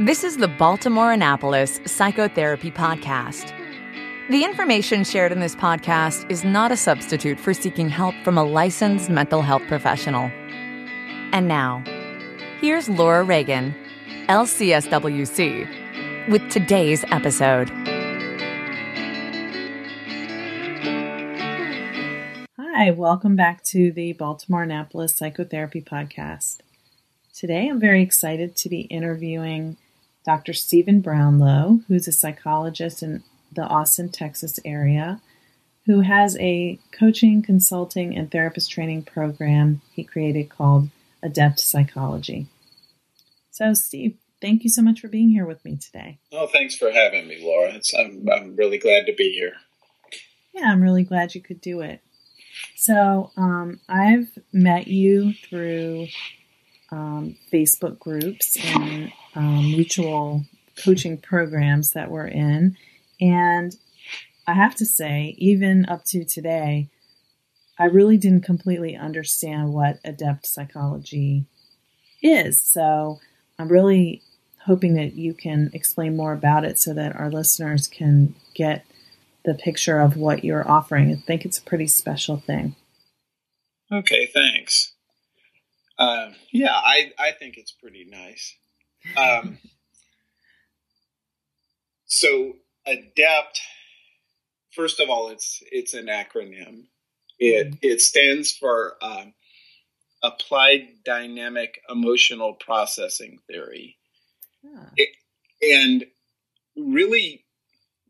This is the Baltimore Annapolis Psychotherapy Podcast. The information shared in this podcast is not a substitute for seeking help from a licensed mental health professional. And now, here's Laura Reagan, LCSWC, with today's episode. Hi, welcome back to the Baltimore Annapolis Psychotherapy Podcast. Today I'm very excited to be interviewing Dr. Steven Brownlow, who's a psychologist in the Austin, Texas area, who has a coaching, consulting, and therapist training program he created called Adept Psychology. So, Steve, thank you so much for being here with me today. Oh, thanks for having me, Laura. It's, I'm, I'm really glad to be here. Yeah, I'm really glad you could do it. So, um, I've met you through um, Facebook groups and um, mutual coaching programs that we're in. And I have to say, even up to today, I really didn't completely understand what adept psychology is. So I'm really hoping that you can explain more about it so that our listeners can get the picture of what you're offering. I think it's a pretty special thing. Okay, thanks. Uh, yeah, I, I think it's pretty nice. Um, so, ADEPT, first of all, it's it's an acronym. It mm-hmm. it stands for um, Applied Dynamic Emotional Processing Theory, huh. it, and really,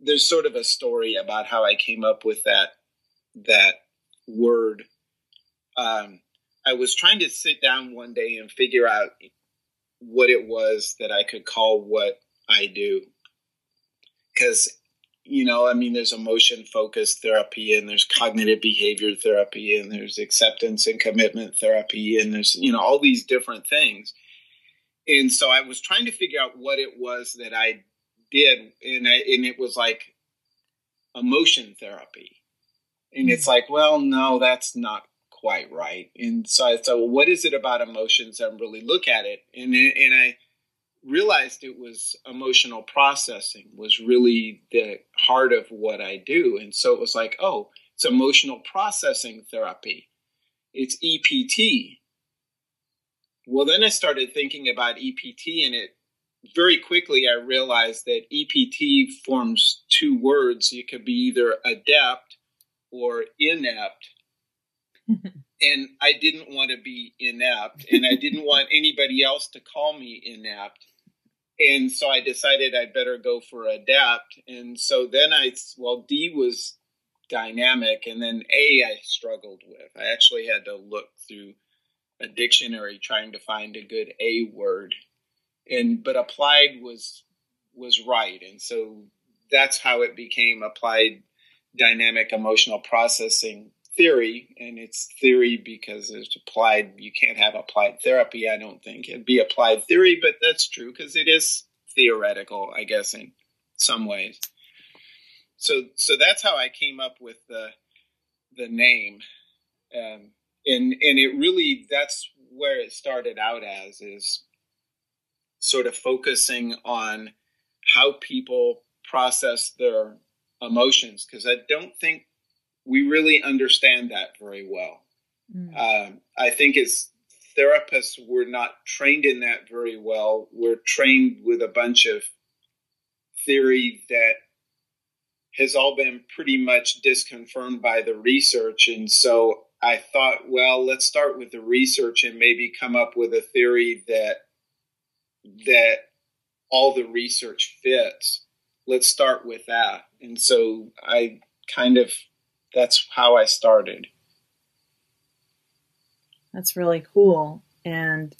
there's sort of a story about how I came up with that that word. Um, I was trying to sit down one day and figure out what it was that I could call what I do. Because, you know, I mean, there's emotion focused therapy and there's cognitive behavior therapy and there's acceptance and commitment therapy and there's, you know, all these different things. And so I was trying to figure out what it was that I did. And, I, and it was like emotion therapy. And it's mm-hmm. like, well, no, that's not quite right. And so I thought, well, what is it about emotions? And really look at it. And, and I realized it was emotional processing was really the heart of what I do. And so it was like, oh, it's emotional processing therapy. It's EPT. Well, then I started thinking about EPT and it very quickly I realized that EPT forms two words. It could be either adept or inept and I didn't want to be inept, and I didn't want anybody else to call me inept. And so I decided I'd better go for adept. And so then I, well, D was dynamic, and then A I struggled with. I actually had to look through a dictionary trying to find a good A word, and but applied was was right, and so that's how it became applied dynamic emotional processing theory, and it's theory because it's applied. You can't have applied therapy, I don't think. It'd be applied theory, but that's true because it is theoretical, I guess, in some ways. So, so that's how I came up with the the name, um, and and it really that's where it started out as is sort of focusing on how people process their emotions because I don't think we really understand that very well. Mm. Um, I think as therapists, we're not trained in that very well. We're trained with a bunch of theory that has all been pretty much disconfirmed by the research. And so I thought, well, let's start with the research and maybe come up with a theory that that all the research fits. Let's start with that. And so I kind of that's how I started. That's really cool. And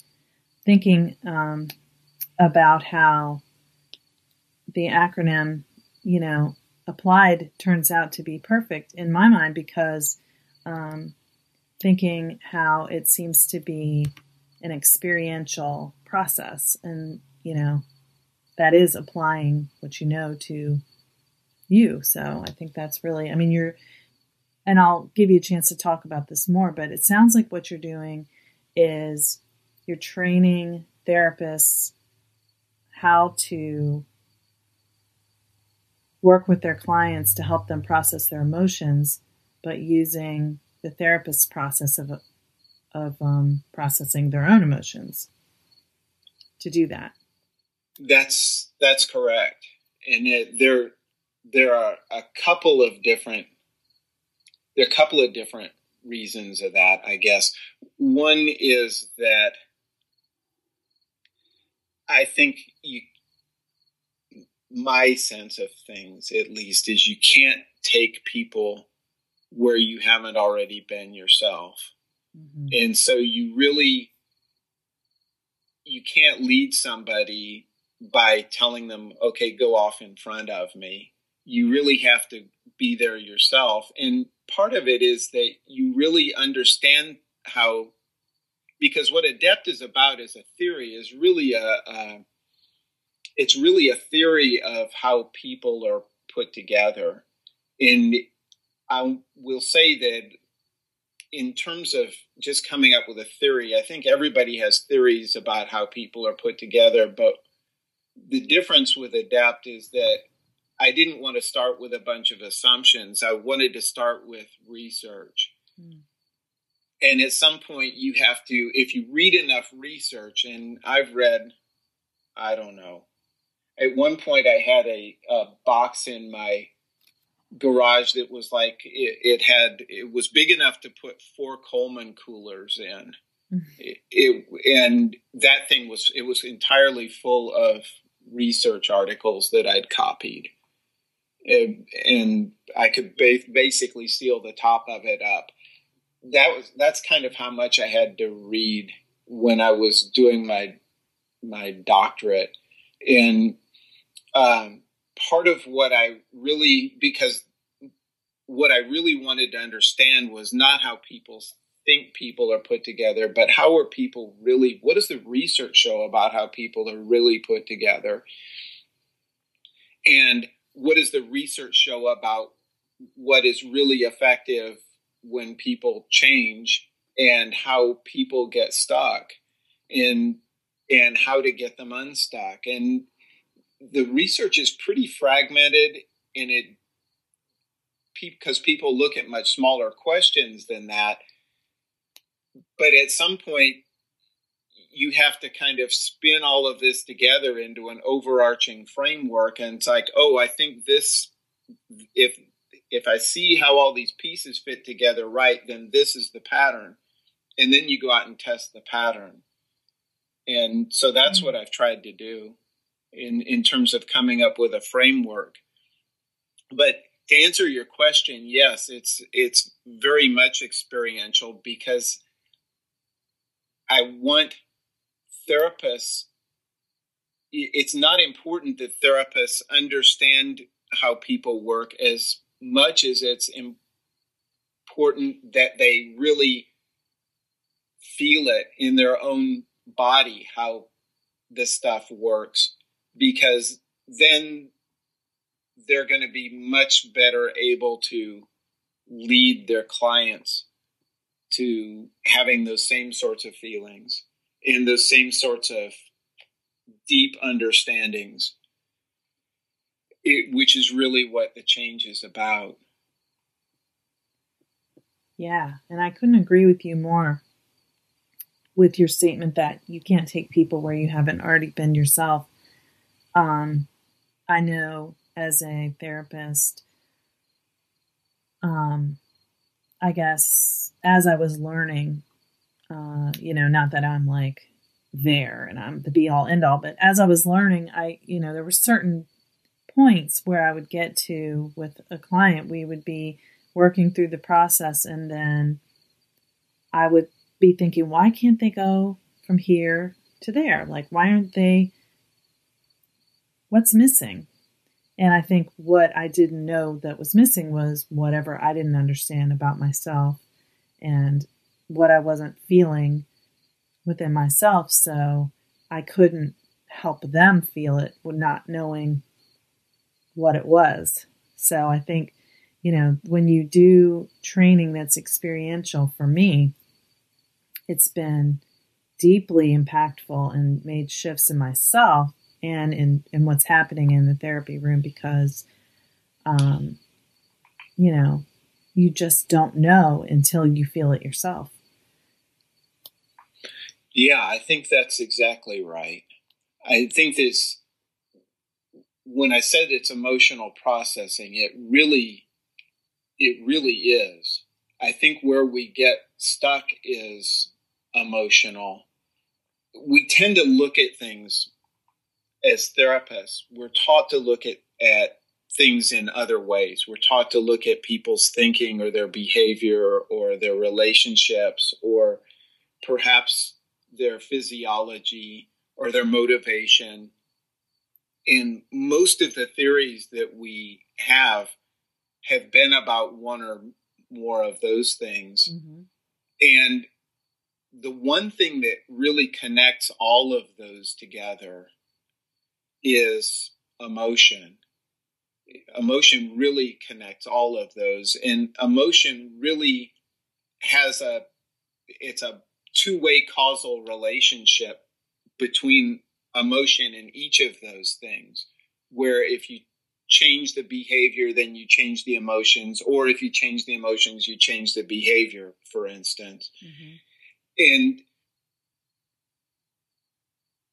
thinking um, about how the acronym, you know, applied turns out to be perfect in my mind because um, thinking how it seems to be an experiential process and, you know, that is applying what you know to you. So I think that's really, I mean, you're, and I'll give you a chance to talk about this more, but it sounds like what you're doing is you're training therapists how to work with their clients to help them process their emotions, but using the therapist's process of of um, processing their own emotions to do that. That's that's correct, and it, there there are a couple of different there are a couple of different reasons of that. I guess one is that I think you my sense of things at least is you can't take people where you haven't already been yourself mm-hmm. and so you really you can't lead somebody by telling them okay go off in front of me you really have to be there yourself and part of it is that you really understand how because what adept is about as a theory is really a, a it's really a theory of how people are put together. And I will say that in terms of just coming up with a theory, I think everybody has theories about how people are put together. But the difference with Adept is that I didn't want to start with a bunch of assumptions. I wanted to start with research. Mm. And at some point, you have to, if you read enough research, and I've read, I don't know, at one point I had a, a box in my garage that was like it, it, had it was big enough to put four Coleman coolers in. Mm-hmm. It, it, and that thing was it was entirely full of research articles that I'd copied, and, I could ba- basically seal the top of it up. That was that's kind of how much I had to read when I was doing my my doctorate, and um, part of what I really, because what I really wanted to understand was not how people think people are put together, but how are people really, what does the research show about how people are really put together? And what does the research show about what is really effective when people change and how people get stuck in and how to get them unstuck? And the research is pretty fragmented and it because people look at much smaller questions than that. But at some point you have to kind of spin all of this together into an overarching framework and it's like oh i think this if if i see how all these pieces fit together right then this is the pattern and then you go out and test the pattern and so that's mm-hmm. what i've tried to do in, in terms of coming up with a framework. But to answer your question, yes, it's it's very much experiential because I want therapists. It's not important that therapists understand how people work as much as it's important that they really feel it in their own body how this stuff works because then they're going to be much better able to lead their clients to having those same sorts of feelings and those same sorts of deep understandings, it, which is really what the change is about. Yeah, and I couldn't agree with you more with your statement that you can't take people where you haven't already been yourself. Um, I know as a therapist, um, I guess as I was learning, uh, you know, not that I'm like there and I'm the be all end all, but as I was learning, I, you know, there were certain points where I would get to with a client. We would be working through the process and then I would be thinking, why can't they go from here to there? Like, why aren't they what's missing? And I think what I didn't know that was missing was whatever I didn't understand about myself and what I wasn't feeling within myself. So I couldn't help them feel it not knowing what it was. So I think, you know, when you do training that's experiential for me, it's been deeply impactful and made shifts in myself and in, in what's happening in the therapy room because, um, you know, you just don't know until you feel it yourself. Yeah, I think that's exactly right. I think this, when I said it's emotional processing, it really, it really is. I think where we get stuck is emotional. We tend to look at things as therapists. We're taught to look at, at things in other ways. We're taught to look at people's thinking or their behavior or their relationships or perhaps their physiology or their motivation. And most of the theories that we have have been about one or more of those things. Mm-hmm. And the one thing that really connects all of those together is emotion. Emotion really connects all of those, and emotion really has a it's a two way causal relationship between emotion and each of those things. Where if you change the behavior, then you change the emotions, or if you change the emotions, you change the behavior, for instance. Mm-hmm. And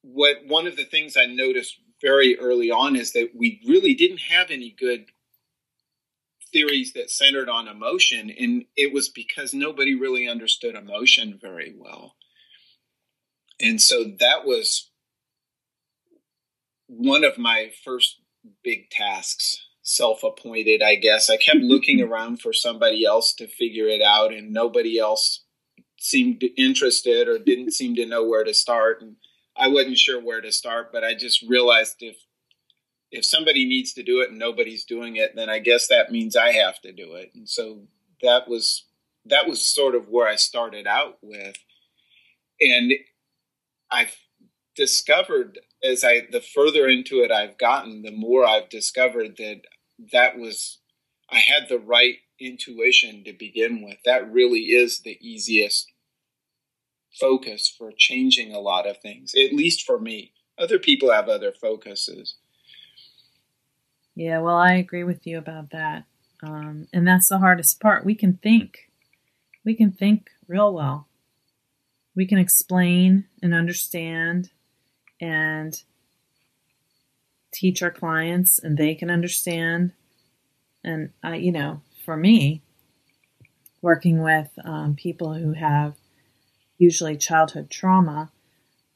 what one of the things I noticed very early on is that we really didn't have any good theories that centered on emotion, and it was because nobody really understood emotion very well. And so that was one of my first big tasks, self appointed, I guess. I kept looking around for somebody else to figure it out, and nobody else seemed interested or didn't seem to know where to start. And I wasn't sure where to start, but I just realized if if somebody needs to do it and nobody's doing it, then I guess that means I have to do it. And so that was that was sort of where I started out with. And I've discovered as I the further into it I've gotten, the more I've discovered that that was I had the right intuition to begin with. That really is the easiest focus for changing a lot of things, at least for me. Other people have other focuses. Yeah, well, I agree with you about that. Um, and that's the hardest part. We can think, we can think real well. We can explain and understand and teach our clients and they can understand. And, I, you know, for me, working with um, people who have usually childhood trauma,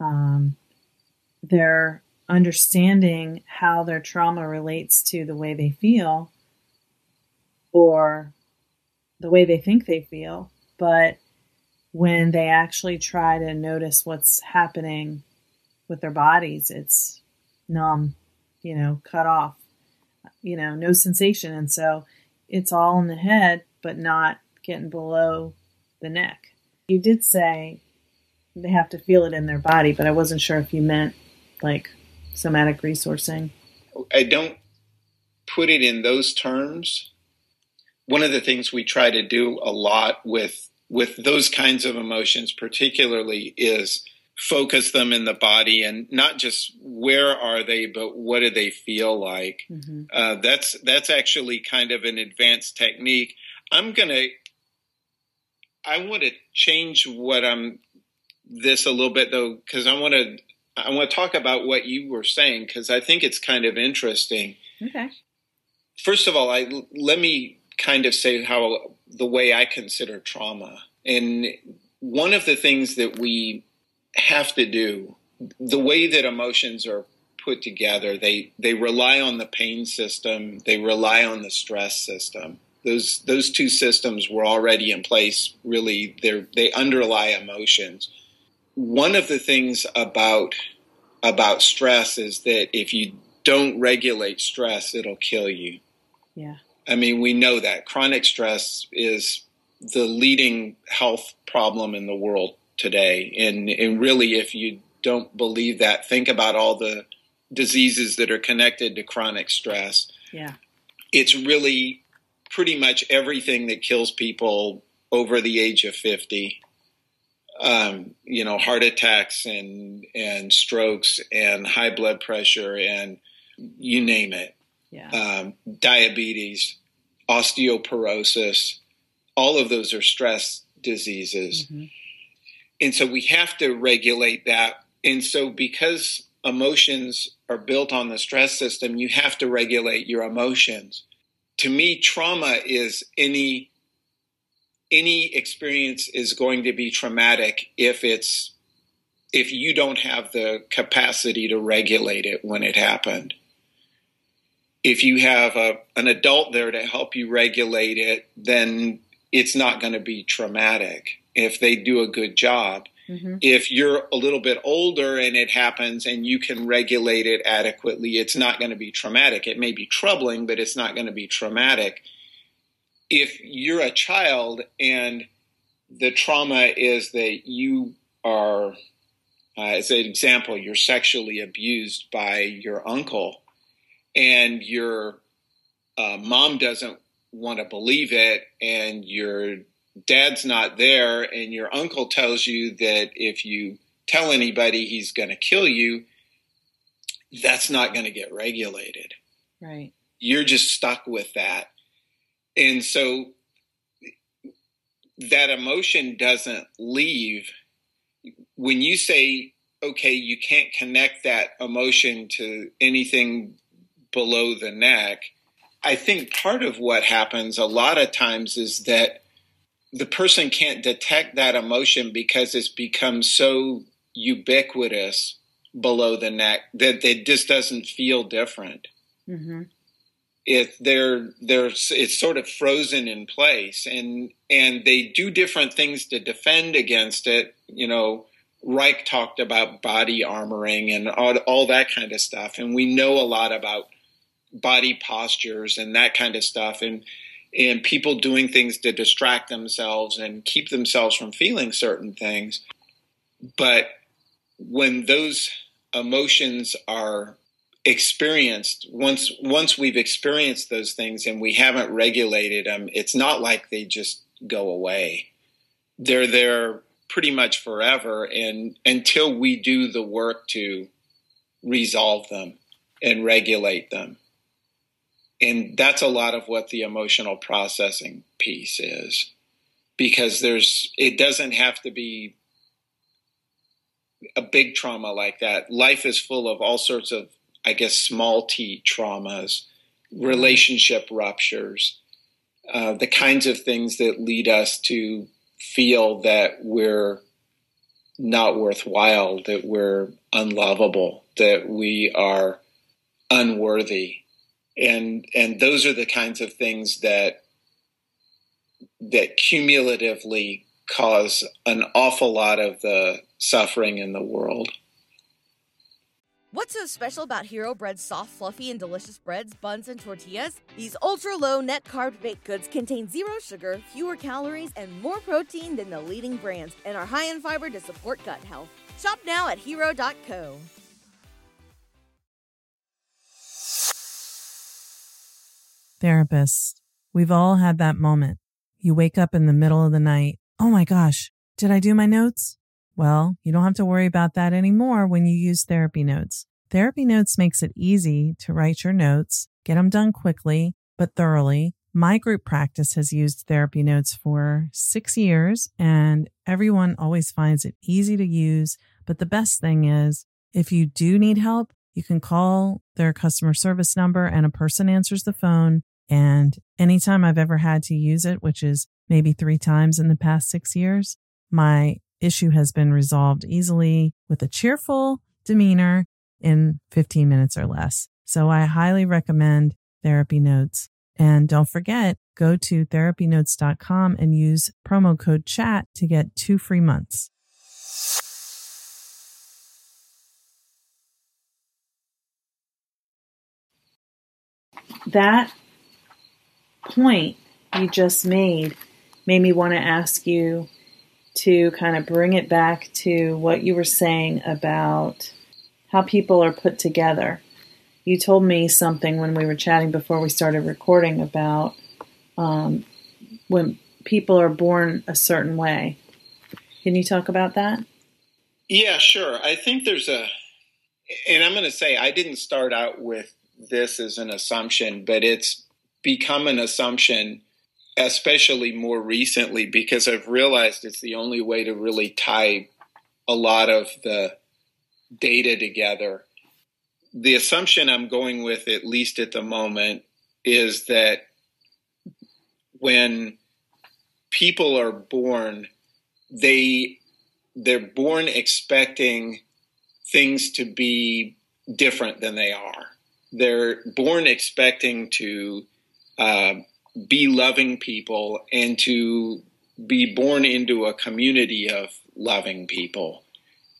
um, they're understanding how their trauma relates to the way they feel or the way they think they feel. But when they actually try to notice what's happening with their bodies, it's numb, you know, cut off, you know, no sensation. And so it's all in the head, but not getting below the neck. You did say they have to feel it in their body, but I wasn't sure if you meant like somatic resourcing. I don't put it in those terms. One of the things we try to do a lot with with those kinds of emotions particularly is focus them in the body and not just where are they but what do they feel like mm-hmm. uh, that's that's actually kind of an advanced technique i'm gonna i want to change what i'm this a little bit though because i want to i want to talk about what you were saying because i think it's kind of interesting. Okay. First of all i let me kind of say how the way i consider trauma. And one of the things that we have to do the way that emotions are put together they they rely on the pain system they rely on the stress system. Those those two systems were already in place really they they underlie emotions one of the things about about stress is that if you don't regulate stress it'll kill you yeah i mean we know that chronic stress is the leading health problem in the world today. And, and really, if you don't believe that, think about all the diseases that are connected to chronic stress. Yeah. It's really pretty much everything that kills people over the age of 50 um, you know, heart attacks and and strokes and high blood pressure and you name it. Yeah. Um, diabetes, osteoporosis, all of those are stress diseases. Mm-hmm. And so we have to regulate that. And so because emotions are built on the stress system, you have to regulate your emotions. To me, trauma is any any experience is going to be traumatic if it's if you don't have the capacity to regulate it when it happened. If you have a, an adult there to help you regulate it then it's not going to be traumatic if they do a good job. Mm-hmm. if you're a little bit older and it happens and you can regulate it adequately it's not going to be traumatic. It may be troubling but it's not going to be traumatic if you're a child and the trauma is that you are, uh, as an example, you're sexually abused by your uncle, and your uh, mom doesn't want to believe it, and your dad's not there, and your uncle tells you that if you tell anybody, he's going to kill you, that's not going to get regulated. Right. You're just stuck with that and so that emotion doesn't leave when you say okay you can't connect that emotion to anything below the neck i think part of what happens a lot of times is that the person can't detect that emotion because it's become so ubiquitous below the neck that it just doesn't feel different Mm-hmm. It they're they're it's sort of frozen in place and and they do different things to defend against it. You know reich talked about body armoring and all, all that kind of stuff. And we know a lot about body postures and that kind of stuff and and people doing things to distract themselves and keep themselves from feeling certain things. But when those emotions are experienced once once we've experienced those things and we haven't regulated them it's not like they just go away. They're there pretty much forever and until we do the work to resolve them and regulate them. And that's a lot of what the emotional processing piece is because there's it doesn't have to be a big trauma like that. Life is full of all sorts of I guess, small t traumas, relationship ruptures, uh, the kinds of things that lead us to feel that we're not worthwhile, that we're unlovable, that we are unworthy. And, and those are the kinds of things that, that cumulatively cause an awful lot of the suffering in the world. What's so special about Hero Bread's soft, fluffy, and delicious breads, buns, and tortillas? These ultra low net carb baked goods contain zero sugar, fewer calories, and more protein than the leading brands, and are high in fiber to support gut health. Shop now at hero.co. Therapist, we've all had that moment. You wake up in the middle of the night. Oh my gosh, did I do my notes? Well, you don't have to worry about that anymore when you use Therapy Notes. Therapy Notes makes it easy to write your notes, get them done quickly, but thoroughly. My group practice has used Therapy Notes for six years, and everyone always finds it easy to use. But the best thing is, if you do need help, you can call their customer service number and a person answers the phone. And anytime I've ever had to use it, which is maybe three times in the past six years, my issue has been resolved easily with a cheerful demeanor in 15 minutes or less. So I highly recommend Therapy Notes. And don't forget, go to therapynotes.com and use promo code chat to get two free months. That point you just made made me want to ask you to kind of bring it back to what you were saying about how people are put together. You told me something when we were chatting before we started recording about um, when people are born a certain way. Can you talk about that? Yeah, sure. I think there's a, and I'm going to say I didn't start out with this as an assumption, but it's become an assumption, especially more recently, because I've realized it's the only way to really tie a lot of the data together. The assumption I'm going with, at least at the moment, is that when people are born, they they're born expecting things to be different than they are. They're born expecting to uh, be loving people and to be born into a community of loving people.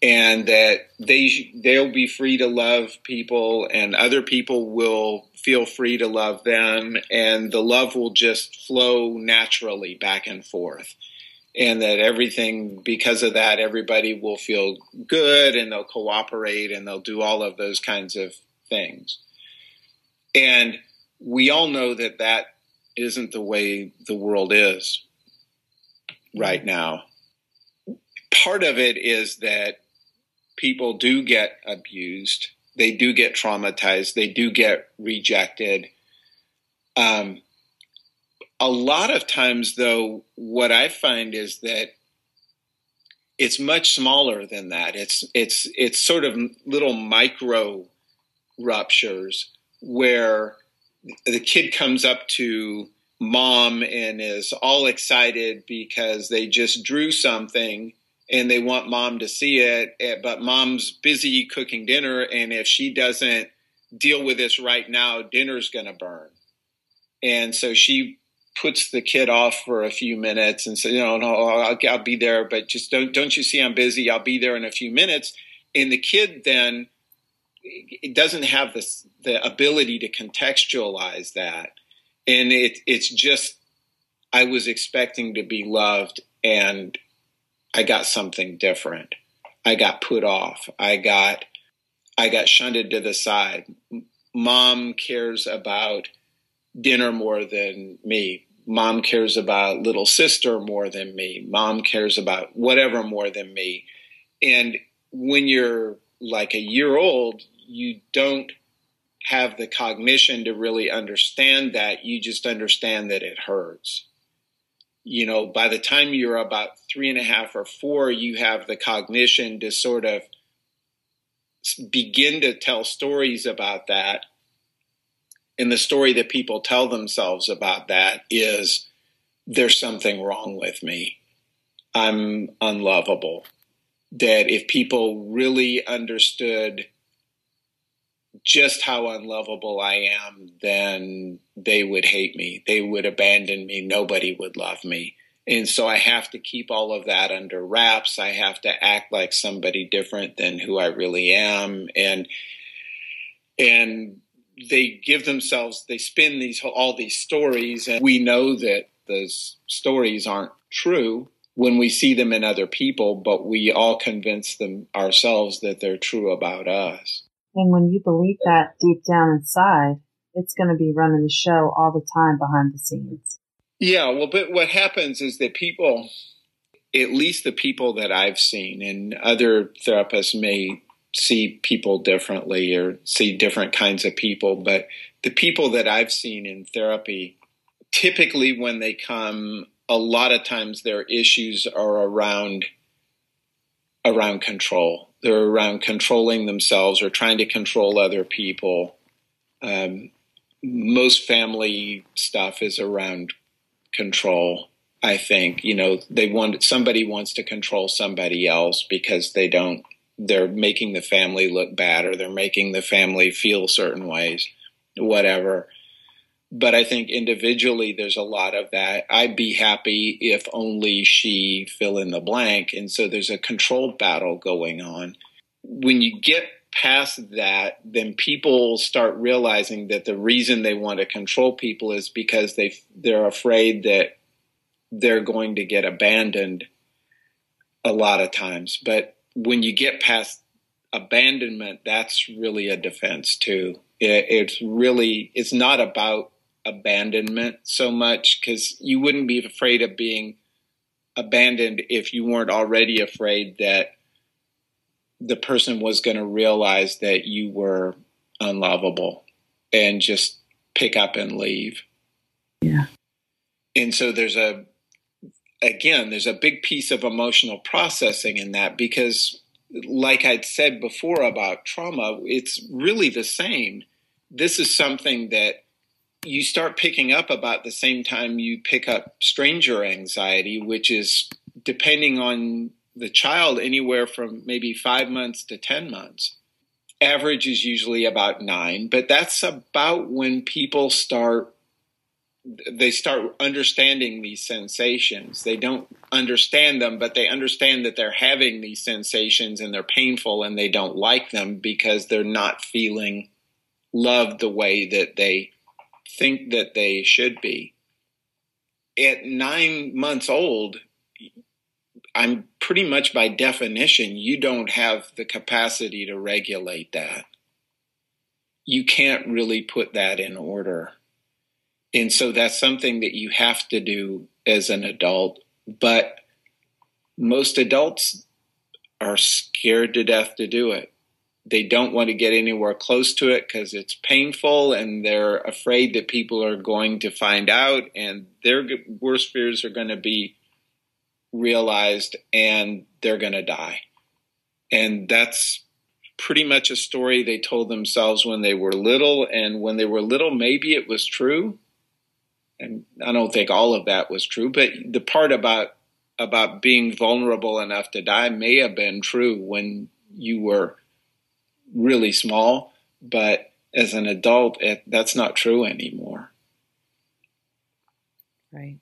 And that they they'll be free to love people and other people will feel free to love them. And the love will just flow naturally back and forth. And that everything because of that everybody will feel good and they'll cooperate and they'll do all of those kinds of things. And we all know that that isn't the way the world is right now part of it is that people do get abused, they do get traumatized, they do get rejected. Um, a lot of times, though, what I find is that it's much smaller than that. It's it's it's sort of little micro ruptures where the kid comes up to mom and is all excited because they just drew something and they want mom to see it, eh, but mom's busy cooking dinner, and if she doesn't deal with this right now, dinner's going to burn. And so she puts the kid off for a few minutes and says, "You know, no, I'll, I'll be there, but just don't don't you see I'm busy? I'll be there in a few minutes." And the kid then it doesn't have this the ability to contextualize that, and it it's just I was expecting to be loved and I got something different. I got put off. I got I got shunted to the side. Mom cares about dinner more than me. Mom cares about little sister more than me. Mom cares about whatever more than me. And when you're like a year old, you don't have the cognition to really understand that. You just understand that it hurts you know, by the time you're about three and a half or four, you have the cognition to sort of begin to tell stories about that. And the story that people tell themselves about that is there's something wrong with me. I'm unlovable. That if people really understood just how unlovable I am, then they would hate me. They would abandon me. Nobody would love me. And so I have to keep all of that under wraps. I have to act like somebody different than who I really am. And, and they give themselves, they spin these, all these stories. And we know that those stories aren't true when we see them in other people, but we all convince them ourselves that they're true about us. And when you believe that deep down inside, it's going to be running the show all the time behind the scenes. Yeah, well, but what happens is that people, at least the people that I've seen, and other therapists may see people differently or see different kinds of people, but the people that I've seen in therapy, typically when they come, a lot of times their issues are around around control they're around controlling themselves or trying to control other people. Um, most family stuff is around control. I think you know they want somebody wants to control somebody else because they don't. They're making the family look bad, or they're making the family feel certain ways, whatever. But I think individually, there's a lot of that. I'd be happy if only she fill in the blank. And so there's a control battle going on. When you get past that, then people start realizing that the reason they want to control people is because they they're afraid that they're going to get abandoned a lot of times. But when you get past abandonment, that's really a defense too. It, it's really it's not about abandonment so much because you wouldn't be afraid of being abandoned if you weren't already afraid that the person was going to realize that you were unlovable and just pick up and leave. Yeah. And so there's a, again, there's a big piece of emotional processing in that because, like I'd said before about trauma, it's really the same. This is something that you start picking up about the same time you pick up stranger anxiety, which is depending on the child, anywhere from maybe five months to 10 months. Average is usually about nine, but that's about when people start they start understanding these sensations. They don't understand them, but they understand that they're having these sensations and they're painful and they don't like them because they're not feeling loved the way that they think that they should be. At nine months old, I'm pretty much by definition, you don't have the capacity to regulate that. You can't really put that in order. And so that's something that you have to do as an adult. But most adults are scared to death to do it they don't want to get anywhere close to it because it's painful and they're afraid that people are going to find out and their worst fears are going to be realized and they're going to die. And that's pretty much a story they told themselves when they were little. And when they were little, maybe it was true. And I don't think all of that was true, but the part about about being vulnerable enough to die may have been true when you were really small, but as an adult, it, that's not true anymore. Right.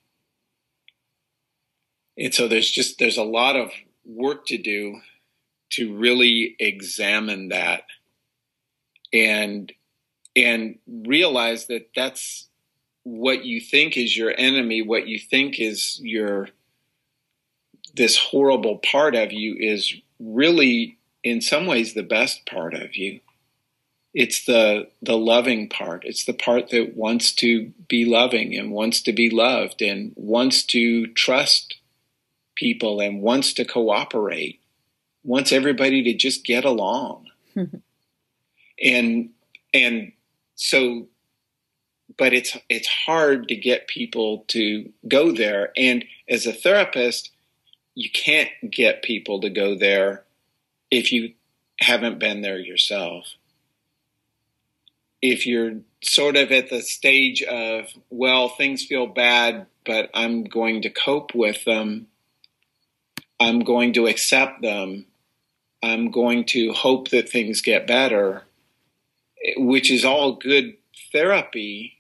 And so there's just there's a lot of work to do to really examine that and and realize that that's what you think is your enemy, what you think is your this horrible part of you is really in some ways the best part of you. It's the the loving part. It's the part that wants to be loving and wants to be loved and wants to trust people and wants to cooperate. Wants everybody to just get along. and and so but it's it's hard to get people to go there and as a therapist you can't get people to go there if you haven't been there yourself. If you're sort of at the stage of, well, things feel bad, but I'm going to cope with them, I'm going to accept them, I'm going to hope that things get better, which is all good therapy.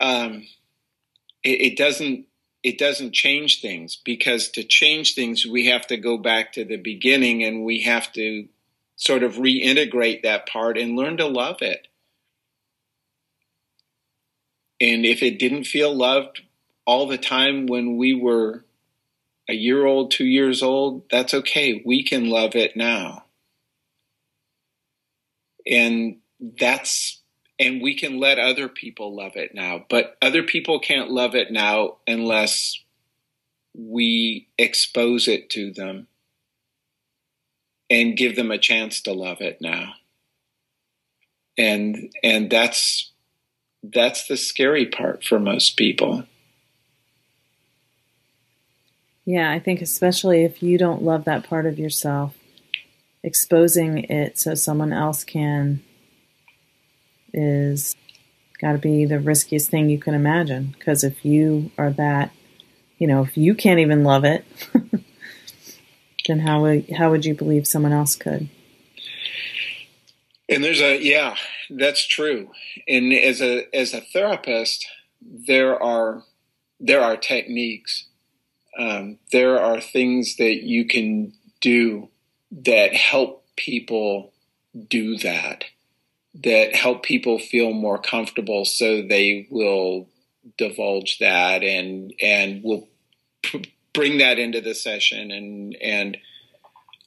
Um, it, it doesn't it doesn't change things because to change things, we have to go back to the beginning and we have to sort of reintegrate that part and learn to love it. And if it didn't feel loved all the time when we were a year old, two years old, that's okay. We can love it now. And that's and we can let other people love it now. But other people can't love it now unless we expose it to them and give them a chance to love it now. And and that's that's the scary part for most people. Yeah, I think especially if you don't love that part of yourself, exposing it so someone else can is got to be the riskiest thing you can imagine. Because if you are that, you know, if you can't even love it, then how would how would you believe someone else could? And there's a yeah, that's true. And as a as a therapist, there are there are techniques. Um, there are things that you can do that help people do that that help people feel more comfortable so they will divulge that and and will bring that into the session and and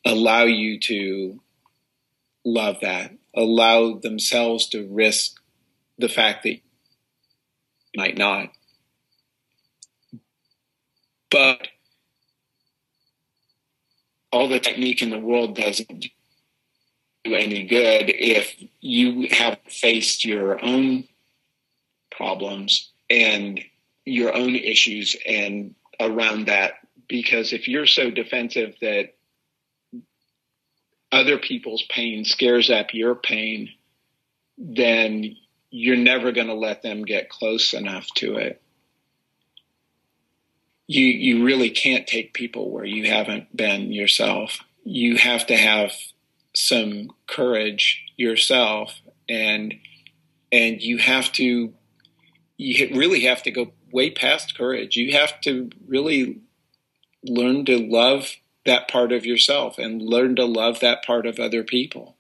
allow you to love that. Allow themselves to risk the fact that might not. But all the technique in the world doesn't do any good if you have faced your own problems and your own issues and around that. Because if you're so defensive that other people's pain scares up your pain then you're never going to let them get close enough to it. You you really can't take people where you haven't been yourself. You have to have some courage yourself and and you have to you really have to go way past courage. You have to really learn to love that part of yourself and learn to love that part of other people.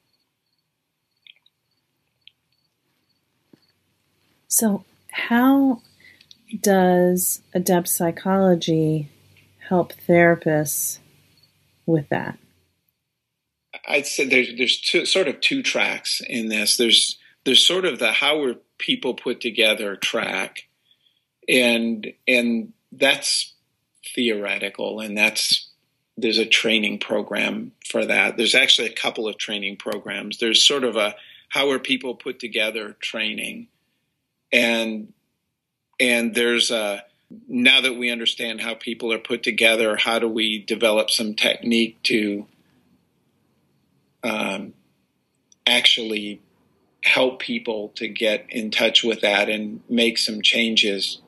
So how does adept psychology help therapists with that I'd say there's there's two, sort of two tracks in this. There's there's sort of the how are people put together track, and and that's theoretical, and that's there's a training program for that. There's actually a couple of training programs. There's sort of a how are people put together training, and and there's a now that we understand how people are put together, how do we develop some technique to um, actually help people to get in touch with that and make some changes.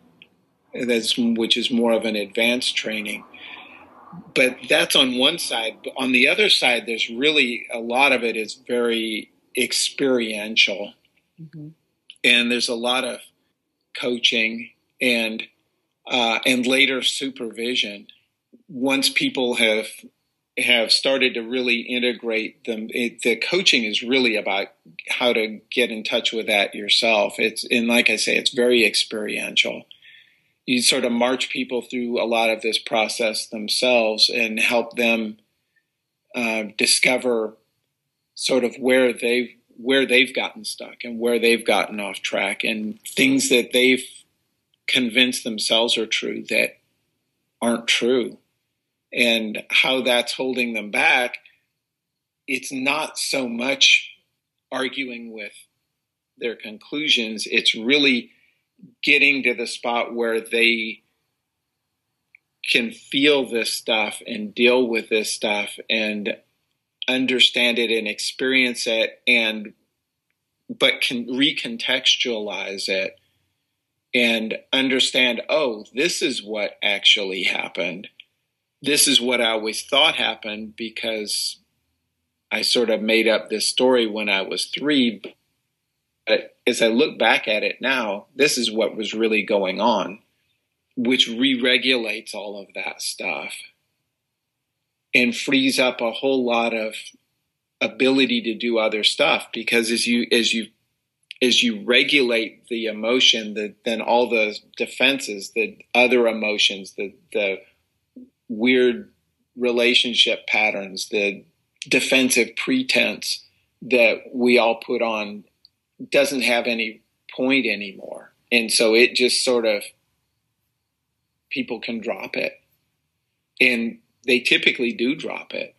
That's which is more of an advanced training. But that's on one side. On the other side, there's really a lot of it is very experiential, mm-hmm. and there's a lot of coaching and uh, and later supervision. Once people have have started to really integrate them. It, the coaching is really about how to get in touch with that yourself. It's and like I say, it's very experiential. You sort of march people through a lot of this process themselves and help them uh, discover sort of where they've where they've gotten stuck and where they've gotten off track and things that they've convinced themselves are true that aren't true and how that's holding them back, it's not so much arguing with their conclusions, it's really getting to the spot where they can feel this stuff and deal with this stuff and understand it and experience it and but can recontextualize it and understand oh this is what actually happened this is what I always thought happened because I sort of made up this story when I was three. But as I look back at it now, this is what was really going on, which re regulates all of that stuff and frees up a whole lot of ability to do other stuff because as you as you as you regulate the emotion the, then all the defenses the other emotions the the weird relationship patterns, the defensive pretense that we all put on doesn't have any point anymore. And so it just sort of, people can drop it. And they typically do drop it.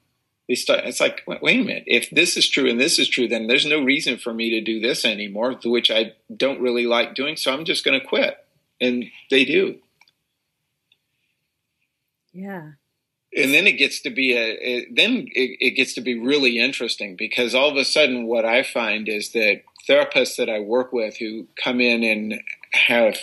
They start, it's like, wait, wait a minute, if this is true and this is true, then there's no reason for me to do this anymore, which I don't really like doing. So I'm just going to quit. And they do. Yeah. And then it gets to be a, it, then it, it gets to be really interesting because all of a sudden what I find is that therapists that I work with who come in and have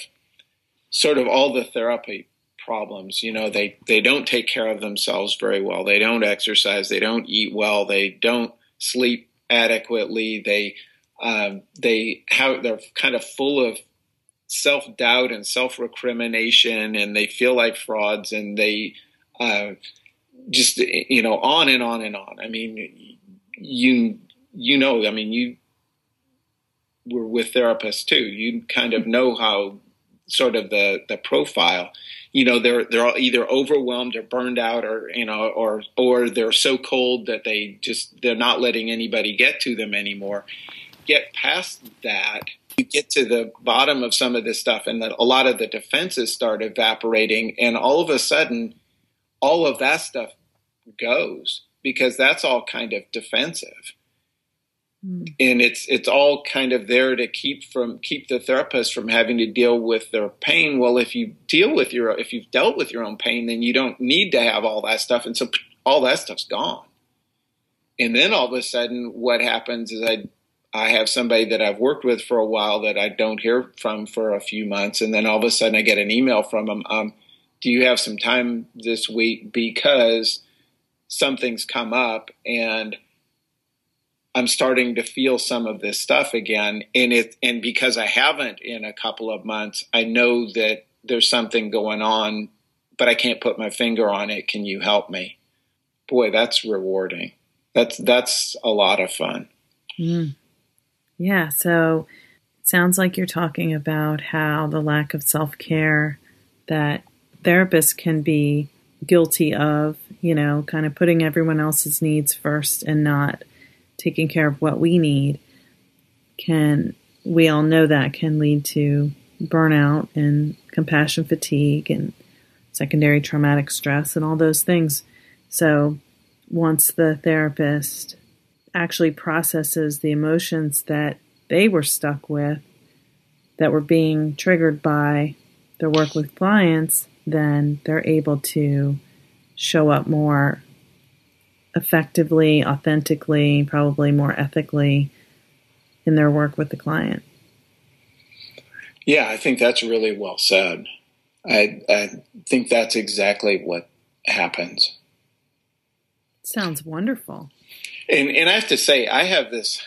sort of all the therapy problems. You know, they, they don't take care of themselves very well. They don't exercise. They don't eat well. They don't sleep adequately. They, um, they have, they're kind of full of self doubt and self recrimination, and they feel like frauds, and they uh, just you know on and on and on. I mean, you you know, I mean, you were with therapists too. You kind of know how sort of the the profile. You know, they're they're all either overwhelmed or burned out, or you know, or or they're so cold that they just they're not letting anybody get to them anymore. Get past that you get to the bottom of some of this stuff and that a lot of the defenses start evaporating and all of a sudden all of that stuff goes because that's all kind of defensive. Mm. And it's it's all kind of there to keep from keep the therapist from having to deal with their pain. Well, if you deal with your if you've dealt with your own pain, then you don't need to have all that stuff, and so all that stuff's gone. And then all of a sudden, what happens is I I have somebody that I've worked with for a while that I don't hear from for a few months, and then all of a sudden I get an email from them. Um, do you have some time this week because something's come up and I'm starting to feel some of this stuff again, and it and because I haven't in a couple of months, I know that there's something going on, but I can't put my finger on it. Can you help me? Boy, that's rewarding. That's that's a lot of fun. Mm. Yeah. So it sounds like you're talking about how the lack of self care that therapists can be guilty of, you know, kind of putting everyone else's needs first and not taking care of what we need can we all know that can lead to burnout and compassion fatigue and secondary traumatic stress and all those things. So once the therapist actually processes the emotions that they were stuck with that were being triggered by their work with clients, then they're able to show up more effectively, authentically, probably more ethically in their work with the client. Yeah, I think that's really well said. I, I think that's exactly what happens. Sounds wonderful. And and I have to say, I have this.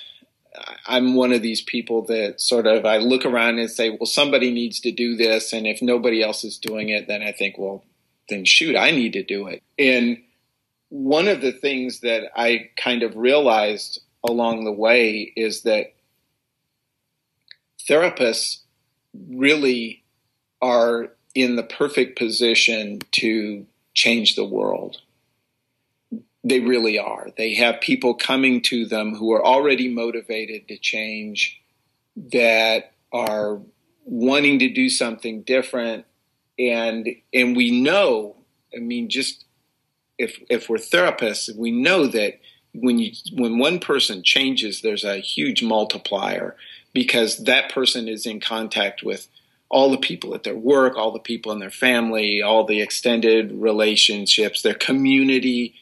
I'm one of these people that sort of I look around and say, well, somebody needs to do this, and if nobody else is doing it, then I think, well, then shoot, I need to do it. And one of the things that I kind of realized along the way is that therapists really are in the perfect position to change the world. They really are. They have people coming to them who are already motivated to change, that are wanting to do something different, and and we know. I mean, just if if we're therapists, we know that when you when one person changes, there's a huge multiplier because that person is in contact with all the people at their work, all the people in their family, all the extended relationships, their community,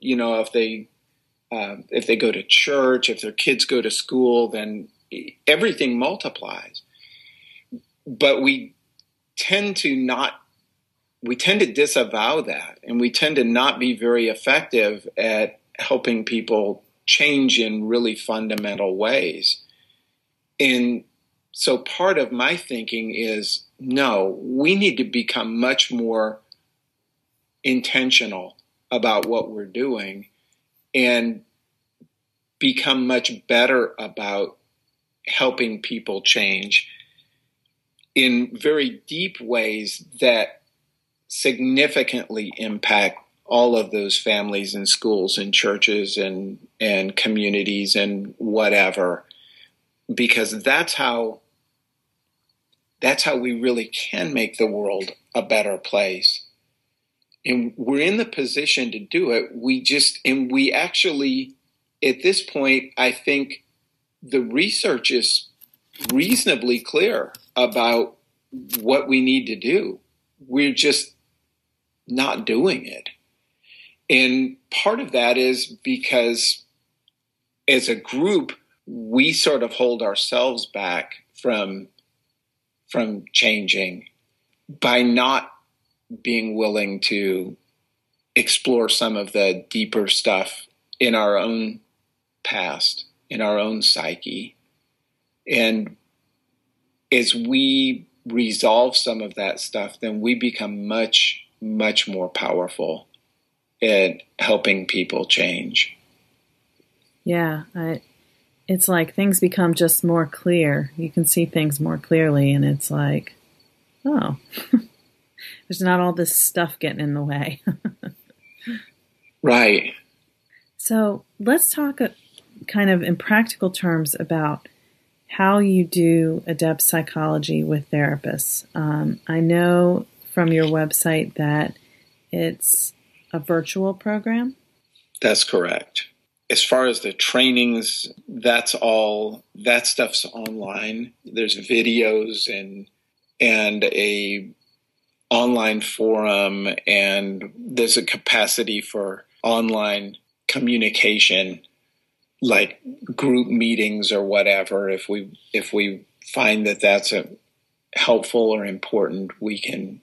you know, if they uh, if they go to church, if their kids go to school, then everything multiplies. But we tend to not we tend to disavow that and we tend to not be very effective at helping people change in really fundamental ways. And so part of my thinking is no, we need to become much more intentional about what we're doing and become much better about helping people change in very deep ways that significantly impact all of those families and schools and churches and and communities and whatever. Because that's how that's how we really can make the world a better place and we're in the position to do it. We just, and we actually, at this point, I think the research is reasonably clear about what we need to do. We're just not doing it. And part of that is because as a group, we sort of hold ourselves back from from changing by not being willing to explore some of the deeper stuff in our own past, in our own psyche. And as we resolve some of that stuff, then we become much, much more powerful at helping people change. Yeah, I, it's like things become just more clear. You can see things more clearly, and it's like, oh, there's not all this stuff getting in the way. right. So let's talk kind of in practical terms about how you do adept psychology with therapists. Um, I know from your website that it's a virtual program. That's correct. As far as the trainings, that's all that stuff's online. There's videos and and a online forum and there's a capacity for online communication like group meetings or whatever. If we if we find that that's a helpful or important we can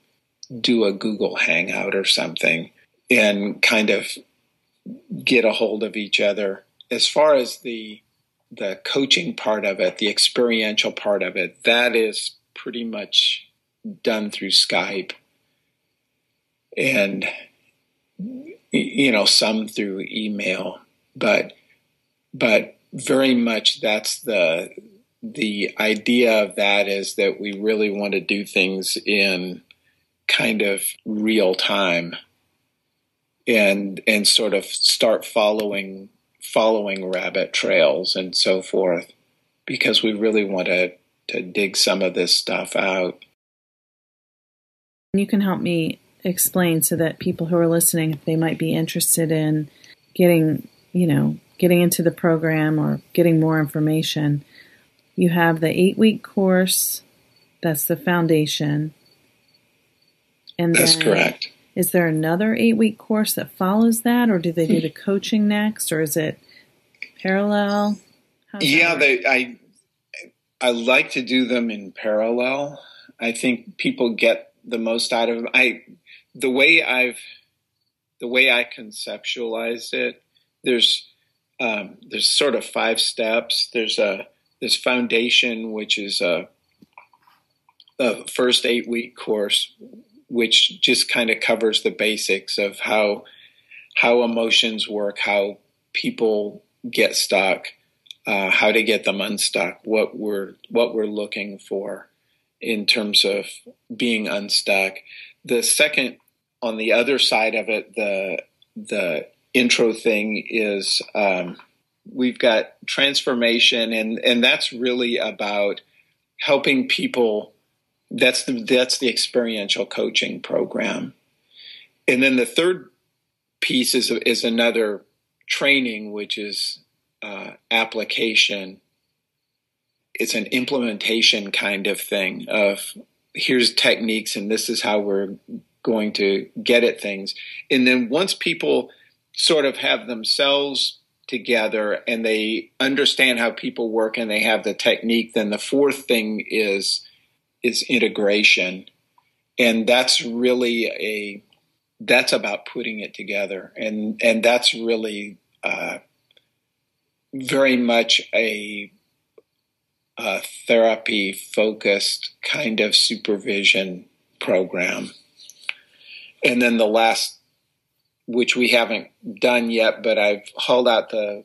do a google hangout or something and kind of get a hold of each other. As far as the the coaching part of it the experiential part of it that is pretty much done through Skype and you know some through email but but very much that's the the idea of that is that we really want to do things in kind of real time and and sort of start following following rabbit trails and so forth because we really want to to dig some of this stuff out you can help me explain so that people who are listening, if they might be interested in getting, you know, getting into the program or getting more information, you have the eight week course. That's the foundation. And that's correct. Is there another eight week course that follows that, or do they do the hmm. coaching next, or is it parallel? yeah, they, I I like to do them in parallel. I think people get the most out of. I the way I've the way I conceptualize it, there's um, there's sort of five steps. There's a this foundation, which is a, a first eight week course, which just kind of covers the basics of how how emotions work, how people get stuck, uh, how to get them unstuck, what we're what we're looking for in terms of being unstuck. The second, on the other side of it, the the intro thing is um, we've got transformation, and and that's really about helping people. That's the that's the experiential coaching program, and then the third piece is is another training, which is uh, application it's an implementation kind of thing of here's techniques and this is how we're going to get at things. And then once people sort of have themselves together and they understand how people work and they have the technique, then the fourth thing is is integration. And that's really a that's about putting it together. And and that's really uh, very much a a therapy focused kind of supervision program. And then the last, which we haven't done yet, but I've held out the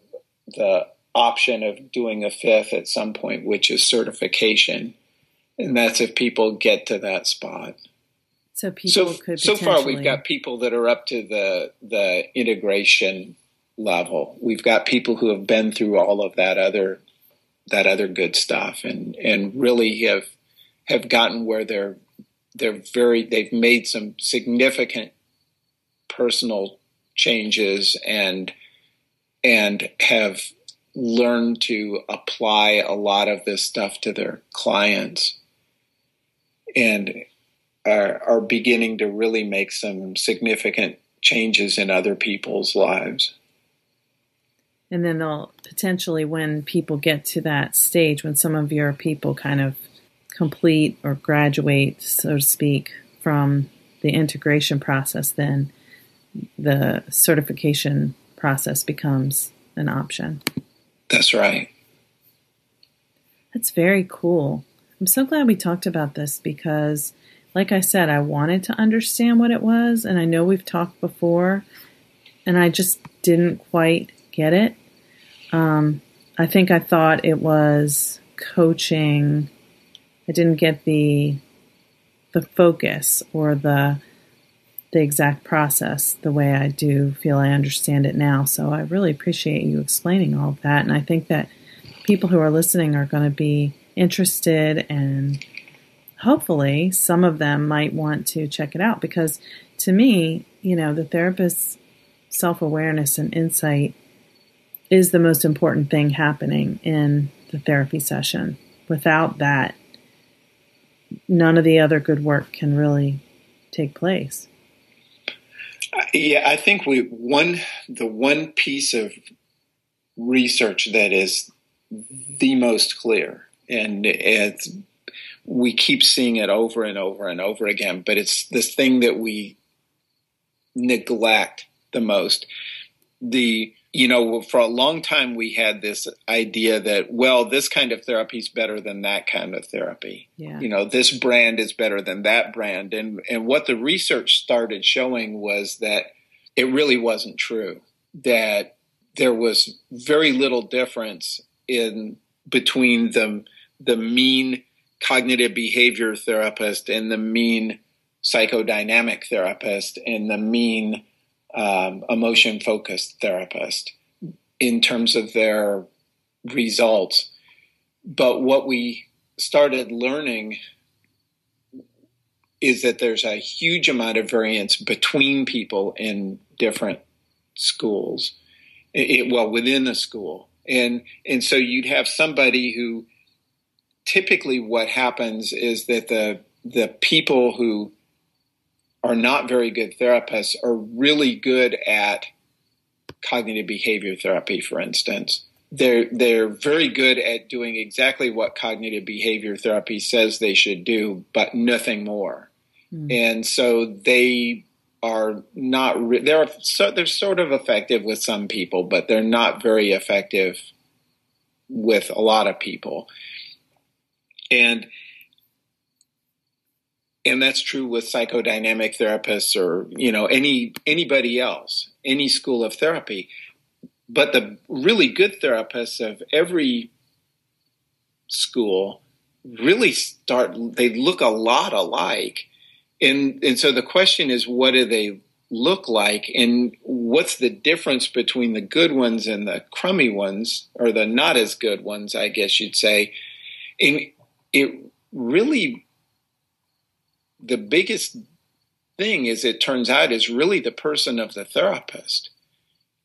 the option of doing a fifth at some point, which is certification, and that's if people get to that spot. So people so, could so far we've got people that are up to the the integration level. We've got people who have been through all of that other that other good stuff. And and really have have gotten where they're they're very they've made some significant personal changes and and have learned to apply a lot of this stuff to their clients and are, are beginning to really make some significant changes in other people's lives and then they'll potentially when people get to that stage when some of your people kind of complete or graduate so to speak from the integration process then the certification process becomes an option. That's right. That's very cool. I'm so glad we talked about this because like i said i wanted to understand what it was and i know we've talked before and i just didn't quite get it um, I think I thought it was coaching. I didn't get the the focus or the the exact process the way I do feel I understand it now. So I really appreciate you explaining all of that, and I think that people who are listening are going to be interested and hopefully some of them might want to check it out because to me, you know, the therapists self awareness and insight is the most important thing happening in the therapy session. Without that, none of the other good work can really take place. Yeah, I think we one the one piece of research that is the most clear, and it's we keep seeing it over and over and over again, but it's this thing that we neglect the most. The you know, for a long time we had this idea that well, this kind of therapy is better than that kind of therapy. Yeah. You know, this brand is better than that brand, and and what the research started showing was that it really wasn't true. That there was very little difference in between the the mean cognitive behavior therapist and the mean psychodynamic therapist and the mean um, emotion focused therapist in terms of their results. But what we started learning is that there's a huge amount of variance between people in different schools, it, well, within a school. And, and so you'd have somebody who typically what happens is that the, the people who are not very good therapists are really good at cognitive behavior therapy, for instance. They're they're very good at doing exactly what cognitive behavior therapy says they should do, but nothing more. Mm. And so they are not re- they're so they're sort of effective with some people, but they're not very effective with a lot of people. And and that's true with psychodynamic therapists or you know any anybody else any school of therapy. But the really good therapists of every school really start they look a lot alike. And and so the question is what do they look like? And what's the difference between the good ones and the crummy ones or the not as good ones i guess you'd say? And it really the biggest thing is it turns out is really the person of the therapist.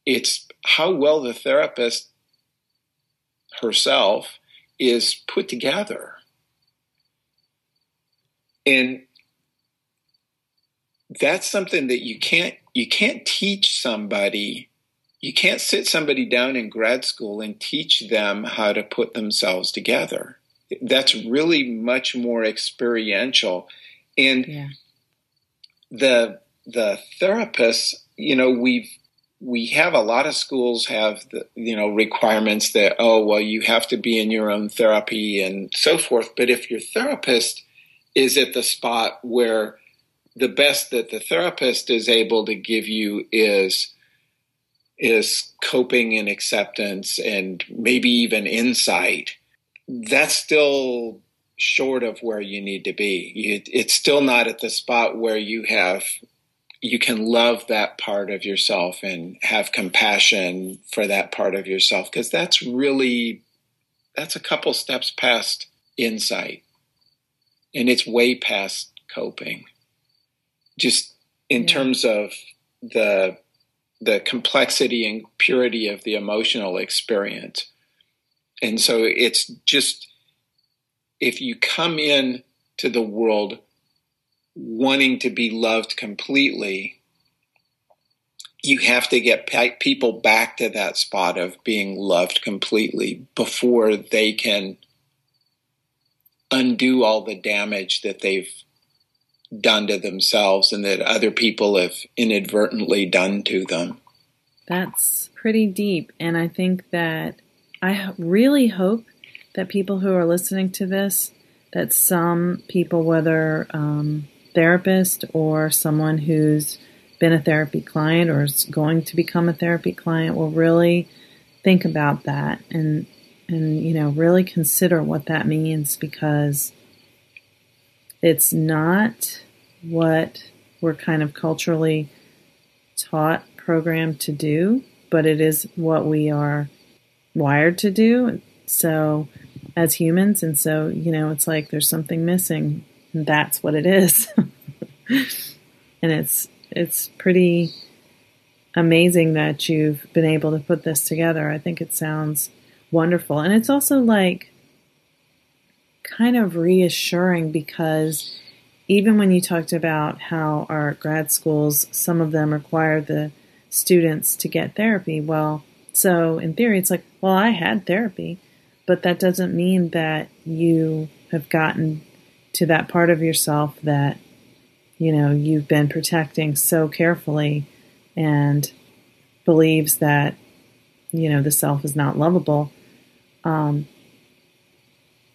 It's how well the therapist herself is put together. And that's something that you can't you can't teach somebody you can't sit somebody down in grad school and teach them how to put themselves together that's really much more experiential and yeah. the the therapists, you know, we've we have a lot of schools have the you know requirements that oh well you have to be in your own therapy and so forth. But if your therapist is at the spot where the best that the therapist is able to give you is is coping and acceptance and maybe even insight that's still short of where you need to be. You, it's still not at the spot where you have you can love that part of yourself and have compassion for that part of yourself because that's really that's a couple steps past insight and it's way past coping just in yeah. terms of the the complexity and purity of the emotional experience and so it's just if you come in to the world wanting to be loved completely, you have to get people back to that spot of being loved completely before they can undo all the damage that they've done to themselves and that other people have inadvertently done to them. That's pretty deep. And I think that I really hope that people who are listening to this, that some people, whether um, therapist or someone who's been a therapy client or is going to become a therapy client, will really think about that and and you know really consider what that means because it's not what we're kind of culturally taught programmed to do, but it is what we are wired to do. So as humans. And so, you know, it's like there's something missing. And that's what it is. and it's, it's pretty amazing that you've been able to put this together. I think it sounds wonderful. And it's also like kind of reassuring because even when you talked about how our grad schools, some of them require the students to get therapy, well, so in theory, it's like, well, I had therapy, but that doesn't mean that you have gotten to that part of yourself that, you know, you've been protecting so carefully and believes that, you know, the self is not lovable. Um,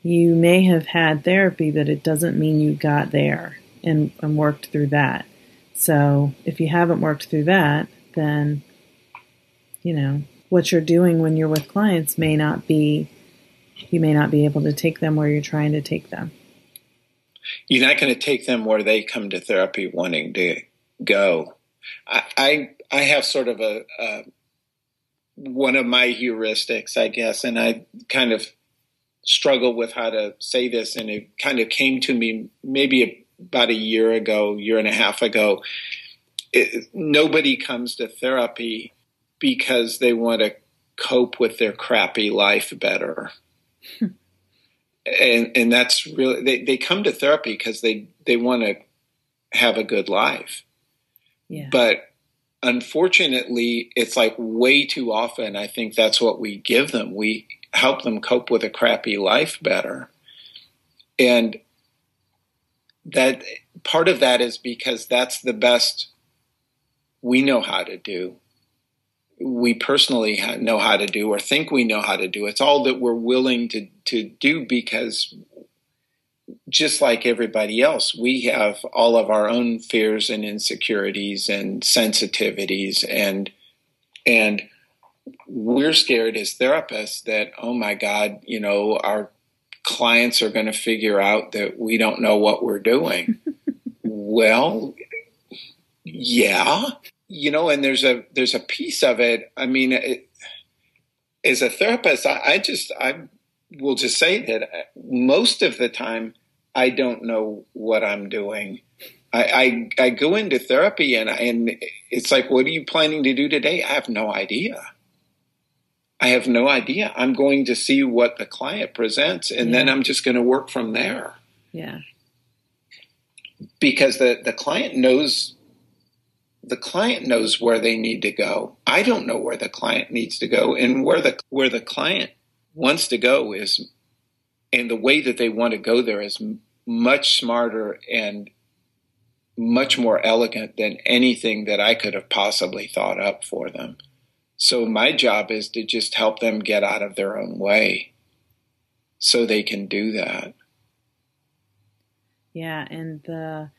you may have had therapy, but it doesn't mean you got there and, and worked through that. So if you haven't worked through that, then, you know, what you're doing when you're with clients may not be, you may not be able to take them where you're trying to take them. You're not going to take them where they come to therapy wanting to go. I, I, I have sort of a, a one of my heuristics, I guess, and I kind of struggle with how to say this, and it kind of came to me maybe about a year ago, year and a half ago. It, nobody comes to therapy because they want to cope with their crappy life better. And and that's really they, they come to therapy because they they want to have a good life. Yeah. But unfortunately, it's like way too often I think that's what we give them. We help them cope with a crappy life better. And that part of that is because that's the best we know how to do. We personally know how to do or think we know how to do. It's all that we're willing to, to do because just like everybody else, we have all of our own fears and insecurities and sensitivities and and we're scared as therapists that, oh my God, you know, our clients are going to figure out that we don't know what we're doing. well, yeah, you know, and there's a there's a piece of it. I mean, it, as a therapist, I, I just I will just say that most of the time I don't know what I'm doing. I, I, I go into therapy and and it's like, what are you planning to do today? I have no idea. I have no idea. I'm going to see what the client presents and yeah. then I'm just going to work from there. Yeah. Because the, the client knows the client knows where they need to go. I don't know where the client needs to go and where the where the client wants to go is and the way that they want to go there is much smarter and much more elegant than anything that I could have possibly thought up for them. So my job is to just help them get out of their own way so they can do that. Yeah, and the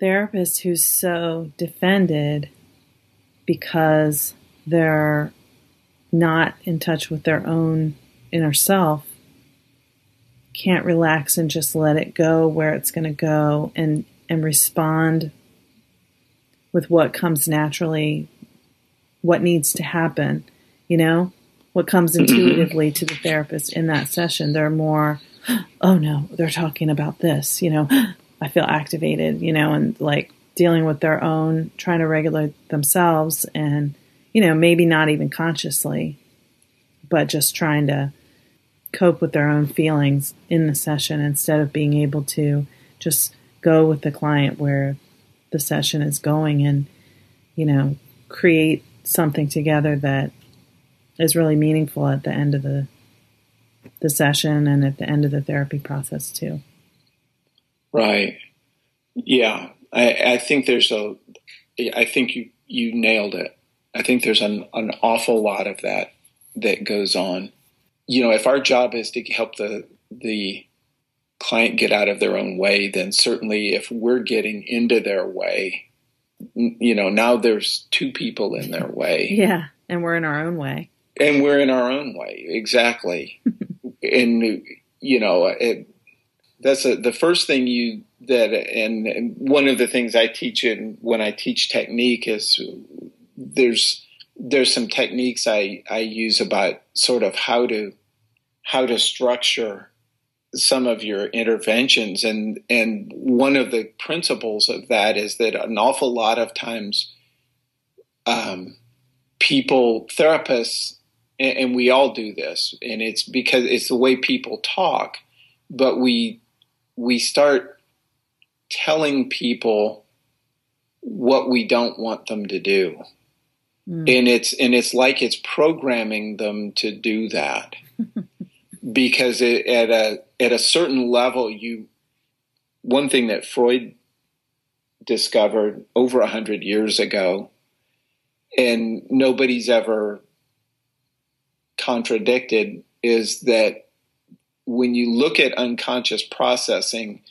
therapist who's so defended because they're not in touch with their own inner self can't relax and just let it go where it's going to go and and respond with what comes naturally what needs to happen, you know, what comes mm-hmm. intuitively to the therapist in that session. They're more, oh no, they're talking about this, you know, I feel activated, you know, and like dealing with their own, trying to regulate themselves and, you know, maybe not even consciously, but just trying to cope with their own feelings in the session instead of being able to just go with the client where the session is going and, you know, create something together that is really meaningful at the end of the the session and at the end of the therapy process too. Right. Yeah. I, I think there's a I think you you nailed it. I think there's an, an awful lot of that that goes on. You know, if our job is to help the the client get out of their own way, then certainly if we're getting into their way, you know, now there's two people in their way. Yeah, and we're in our own way. And we're in our own way, exactly. and you know, it, that's a, the first thing you that, and, and one of the things I teach in when I teach technique is there's there's some techniques I I use about sort of how to how to structure some of your interventions. And and one of the principles of that is that an awful lot of times um, people, therapists, and, and we all do this, and it's because it's the way people talk, but we we start telling people what we don't want them to do. Mm. And it's and it's like it's programming them to do that. because it, at a at a certain level you one thing that Freud discovered over a hundred years ago and nobody's ever contradicted is that when you look at unconscious processing,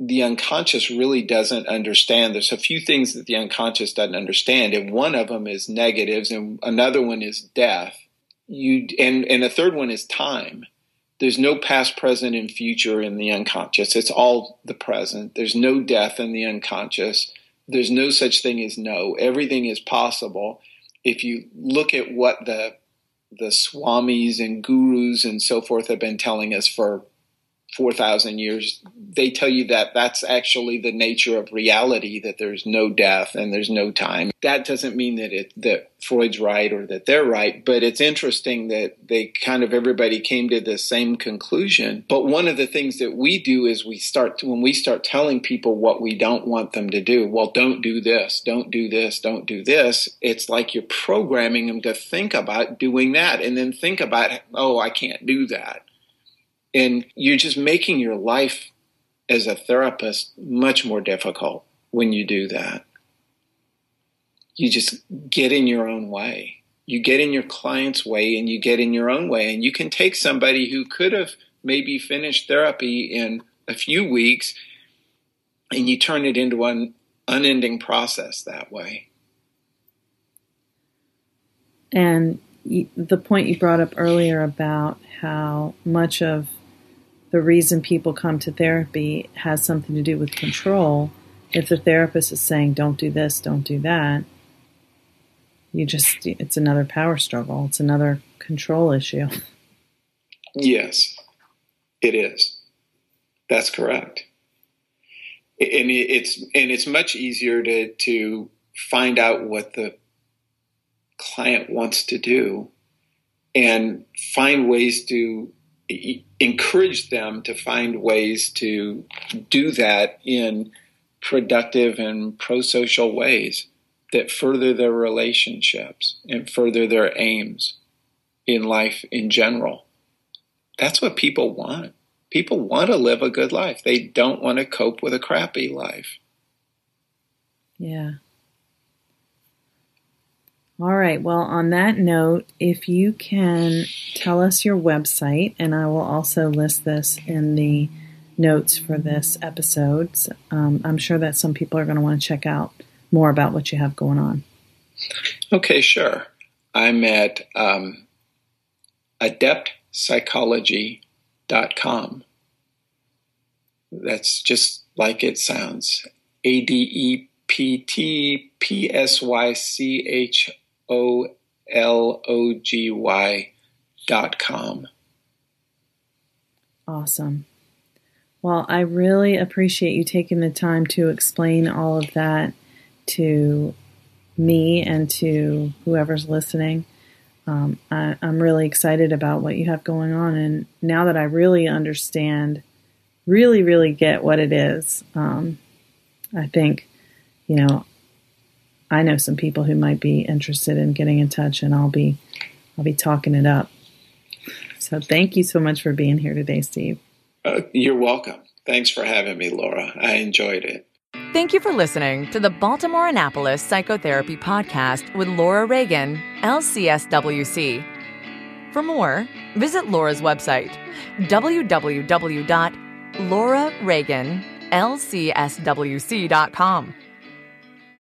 the unconscious really doesn't understand. There's a few things that the unconscious doesn't understand, and one of them is negatives, and another one is death. You and and a third one is time. There's no past, present, and future in the unconscious. It's all the present. There's no death in the unconscious. There's no such thing as no. Everything is possible. If you look at what the the swamis and gurus and so forth have been telling us for 4,000 years, they tell you that that's actually the nature of reality, that there's no death and there's no time. That doesn't mean that it, that Freud's right or that they're right, but it's interesting that they kind of everybody came to the same conclusion. But one of the things that we do is we start, to, when we start telling people what we don't want them to do, well, don't do this, don't do this, don't do this, it's like you're programming them to think about doing that and then think about, oh, I can't do that and you're just making your life as a therapist much more difficult when you do that. You just get in your own way. You get in your client's way and you get in your own way. And you can take somebody who could have maybe finished therapy in a few weeks and you turn it into an unending process that way. And the point you brought up earlier about how much of the reason people come to therapy has something to do with control. If the therapist is saying, don't do this, don't do that, you just, it's another power struggle. It's another control issue. Yes, it is. That's correct. And it's, and it's much easier to, to find out what the client wants to do and find ways to encourage them to find ways to do that in productive and pro-social ways that further their relationships and further their aims in life in general. That's what people want. People want to live a good life. They don't want to cope with a crappy life. Yeah. All right. Well, on that note, if you can tell us your website, and I will also list this in the notes for this episode. Um, I'm sure that some people are going to want to check out more about what you have going on. Okay, sure. I'm at um, adeptpsychology.com. That's just like it sounds. A D E P T P S Y C H O L O G Y dot com. Awesome. Well, I really appreciate you taking the time to explain all of that to me and to whoever's listening. Um, I, am really excited about what you have going on. And now that I really understand, really, really get what it is, um, I think, you know, I know some people who might be interested in getting in touch, and I'll be I'll be talking it up. So thank you so much for being here today, Steve. Uh, you're welcome. Thanks for having me, Laura. I enjoyed it. Thank you for listening to the Baltimore Annapolis Psychotherapy Podcast with Laura Reagan, LCSWC. For more, visit Laura's website, www.laurareaganlcswc.com.